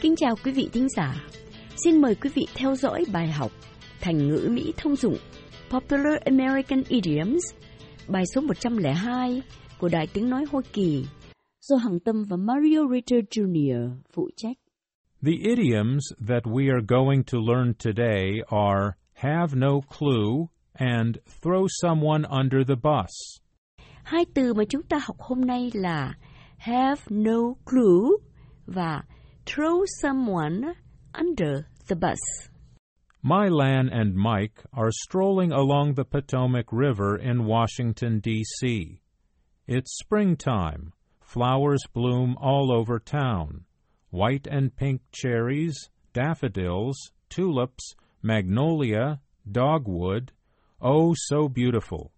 Kính chào quý vị thính giả. Xin mời quý vị theo dõi bài học Thành ngữ Mỹ thông dụng Popular American Idioms, bài số 102 của Đài tiếng nói Hoa Kỳ do Hằng Tâm và Mario Ritter Jr. phụ trách. The idioms that we are going to learn today are have no clue and throw someone under the bus. Hai từ mà chúng ta học hôm nay là have no clue và throw someone under the bus. Mylan and Mike are strolling along the Potomac River in Washington, D.C. It's springtime. Flowers bloom all over town. White and pink cherries, daffodils, tulips, magnolia, dogwood. Oh, so beautiful.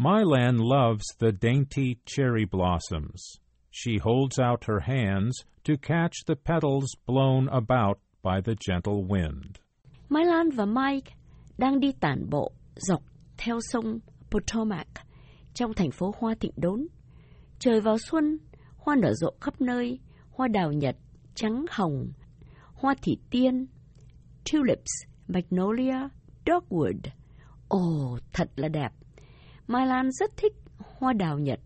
Mylan loves the dainty cherry blossoms. She holds out her hands to catch the petals blown about by the gentle wind. Mai Lan và Mike đang đi tản bộ dọc theo sông Potomac trong thành phố Hoa Thịnh Đốn. Trời vào xuân, hoa nở rộ khắp nơi, hoa đào nhật, trắng hồng, hoa thị tiên, tulips, magnolia, dogwood. Ồ, thật là đẹp. Mai Lan rất thích hoa đào nhật.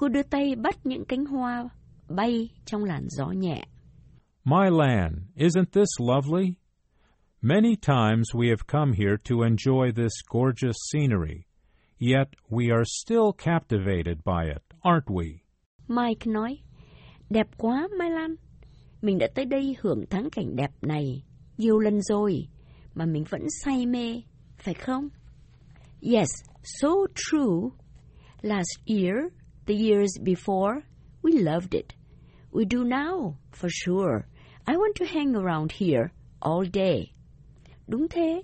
Cô đưa tay bắt những cánh hoa bay trong làn gió nhẹ. My land, isn't this lovely? Many times we have come here to enjoy this gorgeous scenery, yet we are still captivated by it, aren't we? Mike nói, đẹp quá Mai Lan. Mình đã tới đây hưởng thắng cảnh đẹp này nhiều lần rồi, mà mình vẫn say mê, phải không? Yes, so true. Last year, the years before, we loved it. We do now, for sure. I want to hang around here all day. Đúng thế.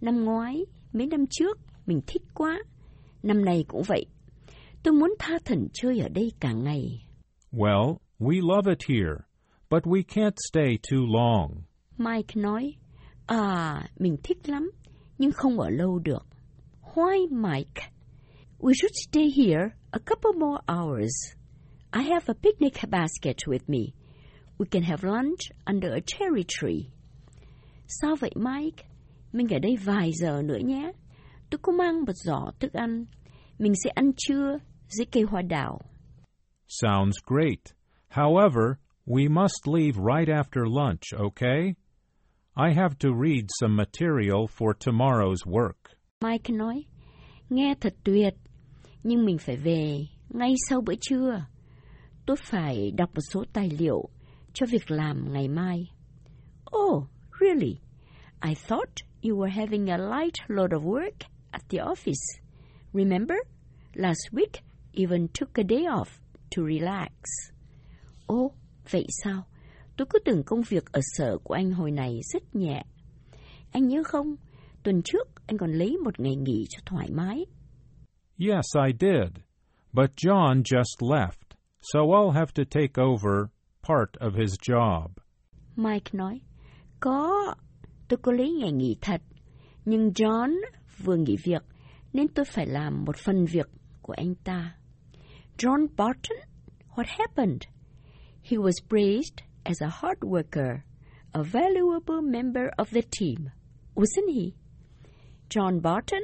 Năm ngoái, mấy năm trước, mình thích quá. Năm này cũng vậy. Tôi muốn tha thẩn chơi ở đây cả ngày. Well, we love it here, but we can't stay too long. Mike nói, à, mình thích lắm, nhưng không ở lâu được. Why, Mike? We should stay here a couple more hours. I have a picnic basket with me. We can have lunch under a cherry tree. Sao vậy Mike? Mình ở đây vài giờ nữa nhé. Tôi có mang một giỏ thức ăn. Mình sẽ ăn trưa dưới cây hoa đào. Sounds great. However, we must leave right after lunch, okay? I have to read some material for tomorrow's work. Mike nói, nghe thật tuyệt, nhưng mình phải về ngay sau bữa trưa. Tôi phải đọc một số tài liệu cho việc làm ngày mai. Oh, really? I thought you were having a light load of work at the office. Remember? Last week, even took a day off to relax. Ồ, oh, vậy sao? Tôi cứ tưởng công việc ở sở của anh hồi này rất nhẹ. Anh nhớ không? Tuần trước anh còn lấy một ngày nghỉ cho thoải mái. Yes, I did. But John just left, so I'll have to take over part of his job. Mike nói, có, tôi có lấy ngày nghỉ thật, nhưng John vừa nghỉ việc nên tôi phải làm một phần việc của anh ta. John Barton? What happened? He was praised as a hard worker, a valuable member of the team, wasn't he? John Barton?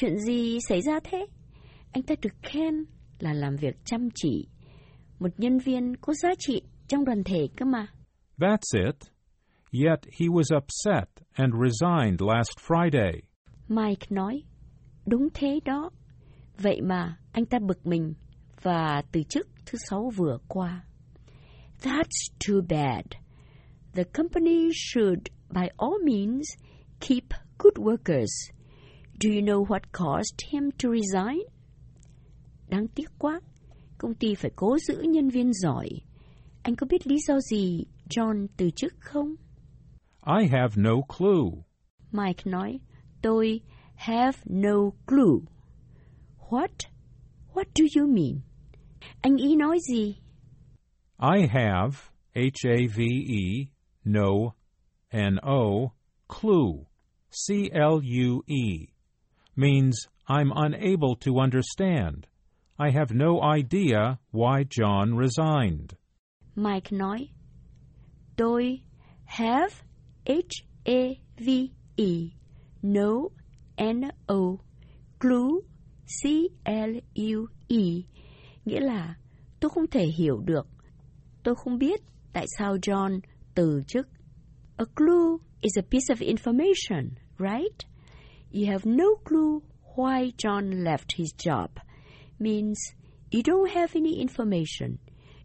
Chuyện gì xảy ra thế? Anh ta được khen là làm việc chăm chỉ, một nhân viên có giá trị trong đoàn thể cơ mà. That's it. Yet he was upset and resigned last Friday. Mike nói, đúng thế đó. Vậy mà anh ta bực mình và từ chức thứ sáu vừa qua. That's too bad. The company should, by all means, keep good workers. Do you know what caused him to resign? Đáng tiếc quá. Công ty phải cố giữ nhân viên giỏi. Anh có biết lý do gì John từ chức không? I have no clue. Mike nói, tôi have no clue. What? What do you mean? Anh ý nói gì? I have, H-A-V-E, no, N-O, clue, C-L-U-E, means I'm unable to understand. I have no idea why John resigned. Mike nói, Tôi have H-A-V-E, no, N-O, clue, C-L-U-E, nghĩa là tôi không thể hiểu được. Tôi không biết tại sao John từ chức. A clue is a piece of information, right? You have no clue why John left his job. Means you don't have any information.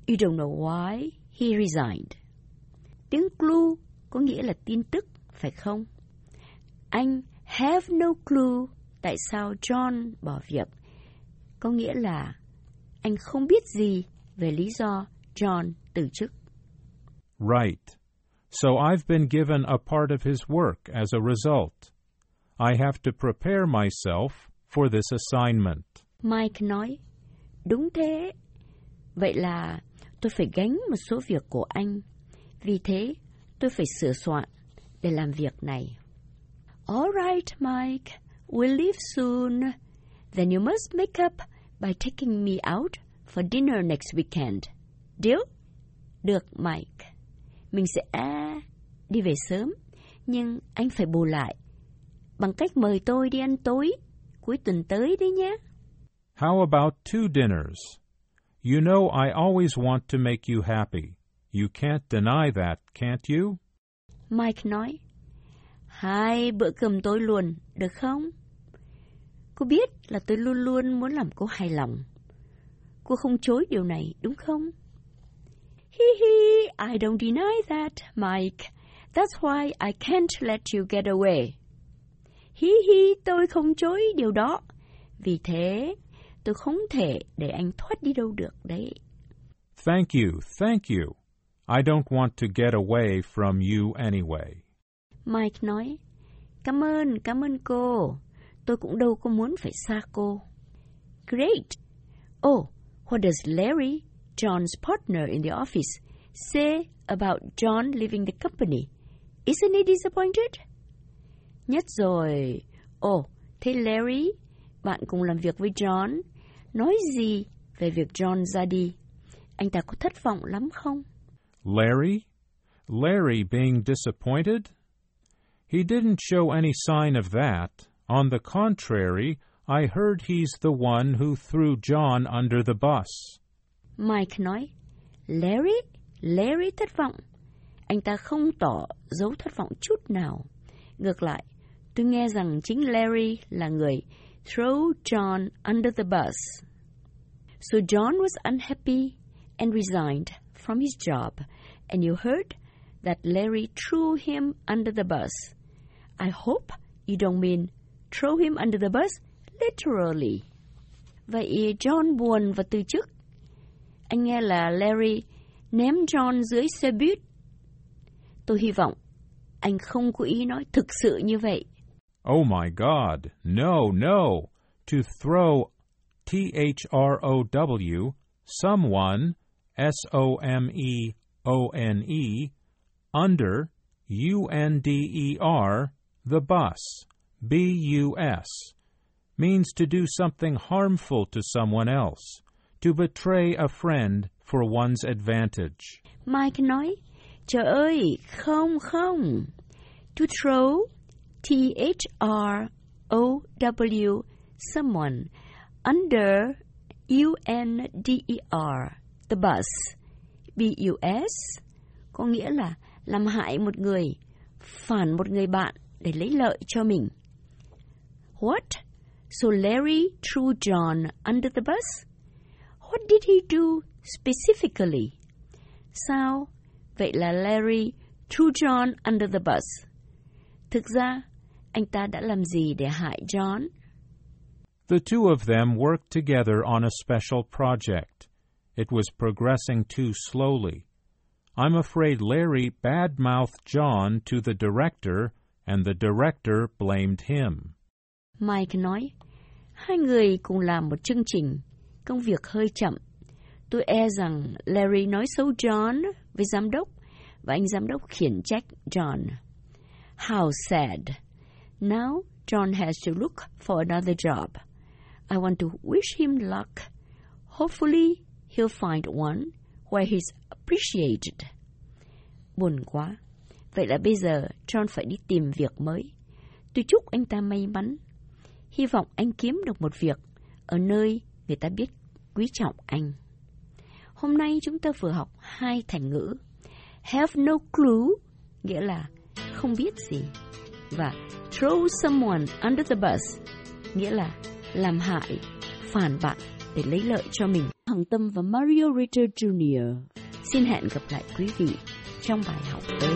You don't know why he resigned. Tiếng clue có nghĩa là tin tức, phải không? Anh have no clue tại sao John bỏ việc. Có nghĩa là anh không biết gì về lý do John từ chức. Right. So I've been given a part of his work as a result. I have to prepare myself for this assignment. Mike nói, đúng thế. Vậy là tôi phải gánh một số việc của anh. Vì thế, tôi phải sửa soạn để làm việc này. All right, Mike. We'll leave soon. Then you must make up by taking me out for dinner next weekend. Deal? Được, Mike. Mình sẽ à, đi về sớm, nhưng anh phải bù lại bằng cách mời tôi đi ăn tối cuối tuần tới đấy nhé. How about two dinners? You know I always want to make you happy. You can't deny that, can't you? Mike nói, hai bữa cơm tối luôn, được không? Cô biết là tôi luôn luôn muốn làm cô hài lòng. Cô không chối điều này, đúng không? Hi hi, I don't deny that, Mike. That's why I can't let you get away. Hi hi, tôi không chối điều đó. Vì thế, tôi không thể để anh thoát đi đâu được đấy. Thank you, thank you. I don't want to get away from you anyway. Mike nói, cảm ơn, cảm ơn cô. Tôi cũng đâu có muốn phải xa cô. Great. Oh, what does Larry, John's partner in the office, say about John leaving the company? Isn't he disappointed? Nhất rồi. Ồ, thế Larry, bạn cùng làm việc với John, nói gì về việc John ra đi? Anh ta có thất vọng lắm không? Larry? Larry being disappointed? He didn't show any sign of that. On the contrary, I heard he's the one who threw John under the bus. Mike nói, Larry? Larry thất vọng. Anh ta không tỏ dấu thất vọng chút nào. Ngược lại, tôi nghe rằng chính Larry là người throw John under the bus. So John was unhappy and resigned from his job, and you heard that Larry threw him under the bus. I hope you don't mean throw him under the bus literally. Vậy John buồn và từ chức. Anh nghe là Larry ném John dưới xe buýt. Tôi hy vọng anh không có ý nói thực sự như vậy. Oh my God, no, no. To throw T H R O W, someone, S O M E O N E, under, U N D E R, the bus, B U S, means to do something harmful to someone else, to betray a friend for one's advantage. Mike nói, trời ơi, không, không. To throw, T-H-R-O-W, someone, under, U-N-D-E-R, the bus, B-U-S, có nghĩa là làm hại một người, phản một người bạn để lấy lợi cho mình. What? So Larry threw John under the bus? What did he do specifically? Sao? Vậy là Larry threw John under the bus. Thực ra, anh ta đã làm gì để hại John? The two of them worked together on a special project. It was progressing too slowly. I'm afraid Larry badmouthed John to the director, and the director blamed him. Mike nói, hai người cùng làm một chương trình, công việc hơi chậm. Tôi e rằng Larry nói xấu John với giám đốc, và anh giám đốc khiển trách John. How sad. Now John has to look for another job. I want to wish him luck. Hopefully he'll find one where he's appreciated. Buồn quá. Vậy là bây giờ John phải đi tìm việc mới. Tôi chúc anh ta may mắn. Hy vọng anh kiếm được một việc ở nơi người ta biết quý trọng anh. Hôm nay chúng ta vừa học hai thành ngữ. Have no clue, nghĩa là không biết gì. Và throw someone under the bus, nghĩa là làm hại, phản bạn để lấy lợi cho mình. Hằng Tâm và Mario Ritter Jr. Xin hẹn gặp lại quý vị trong bài học tới.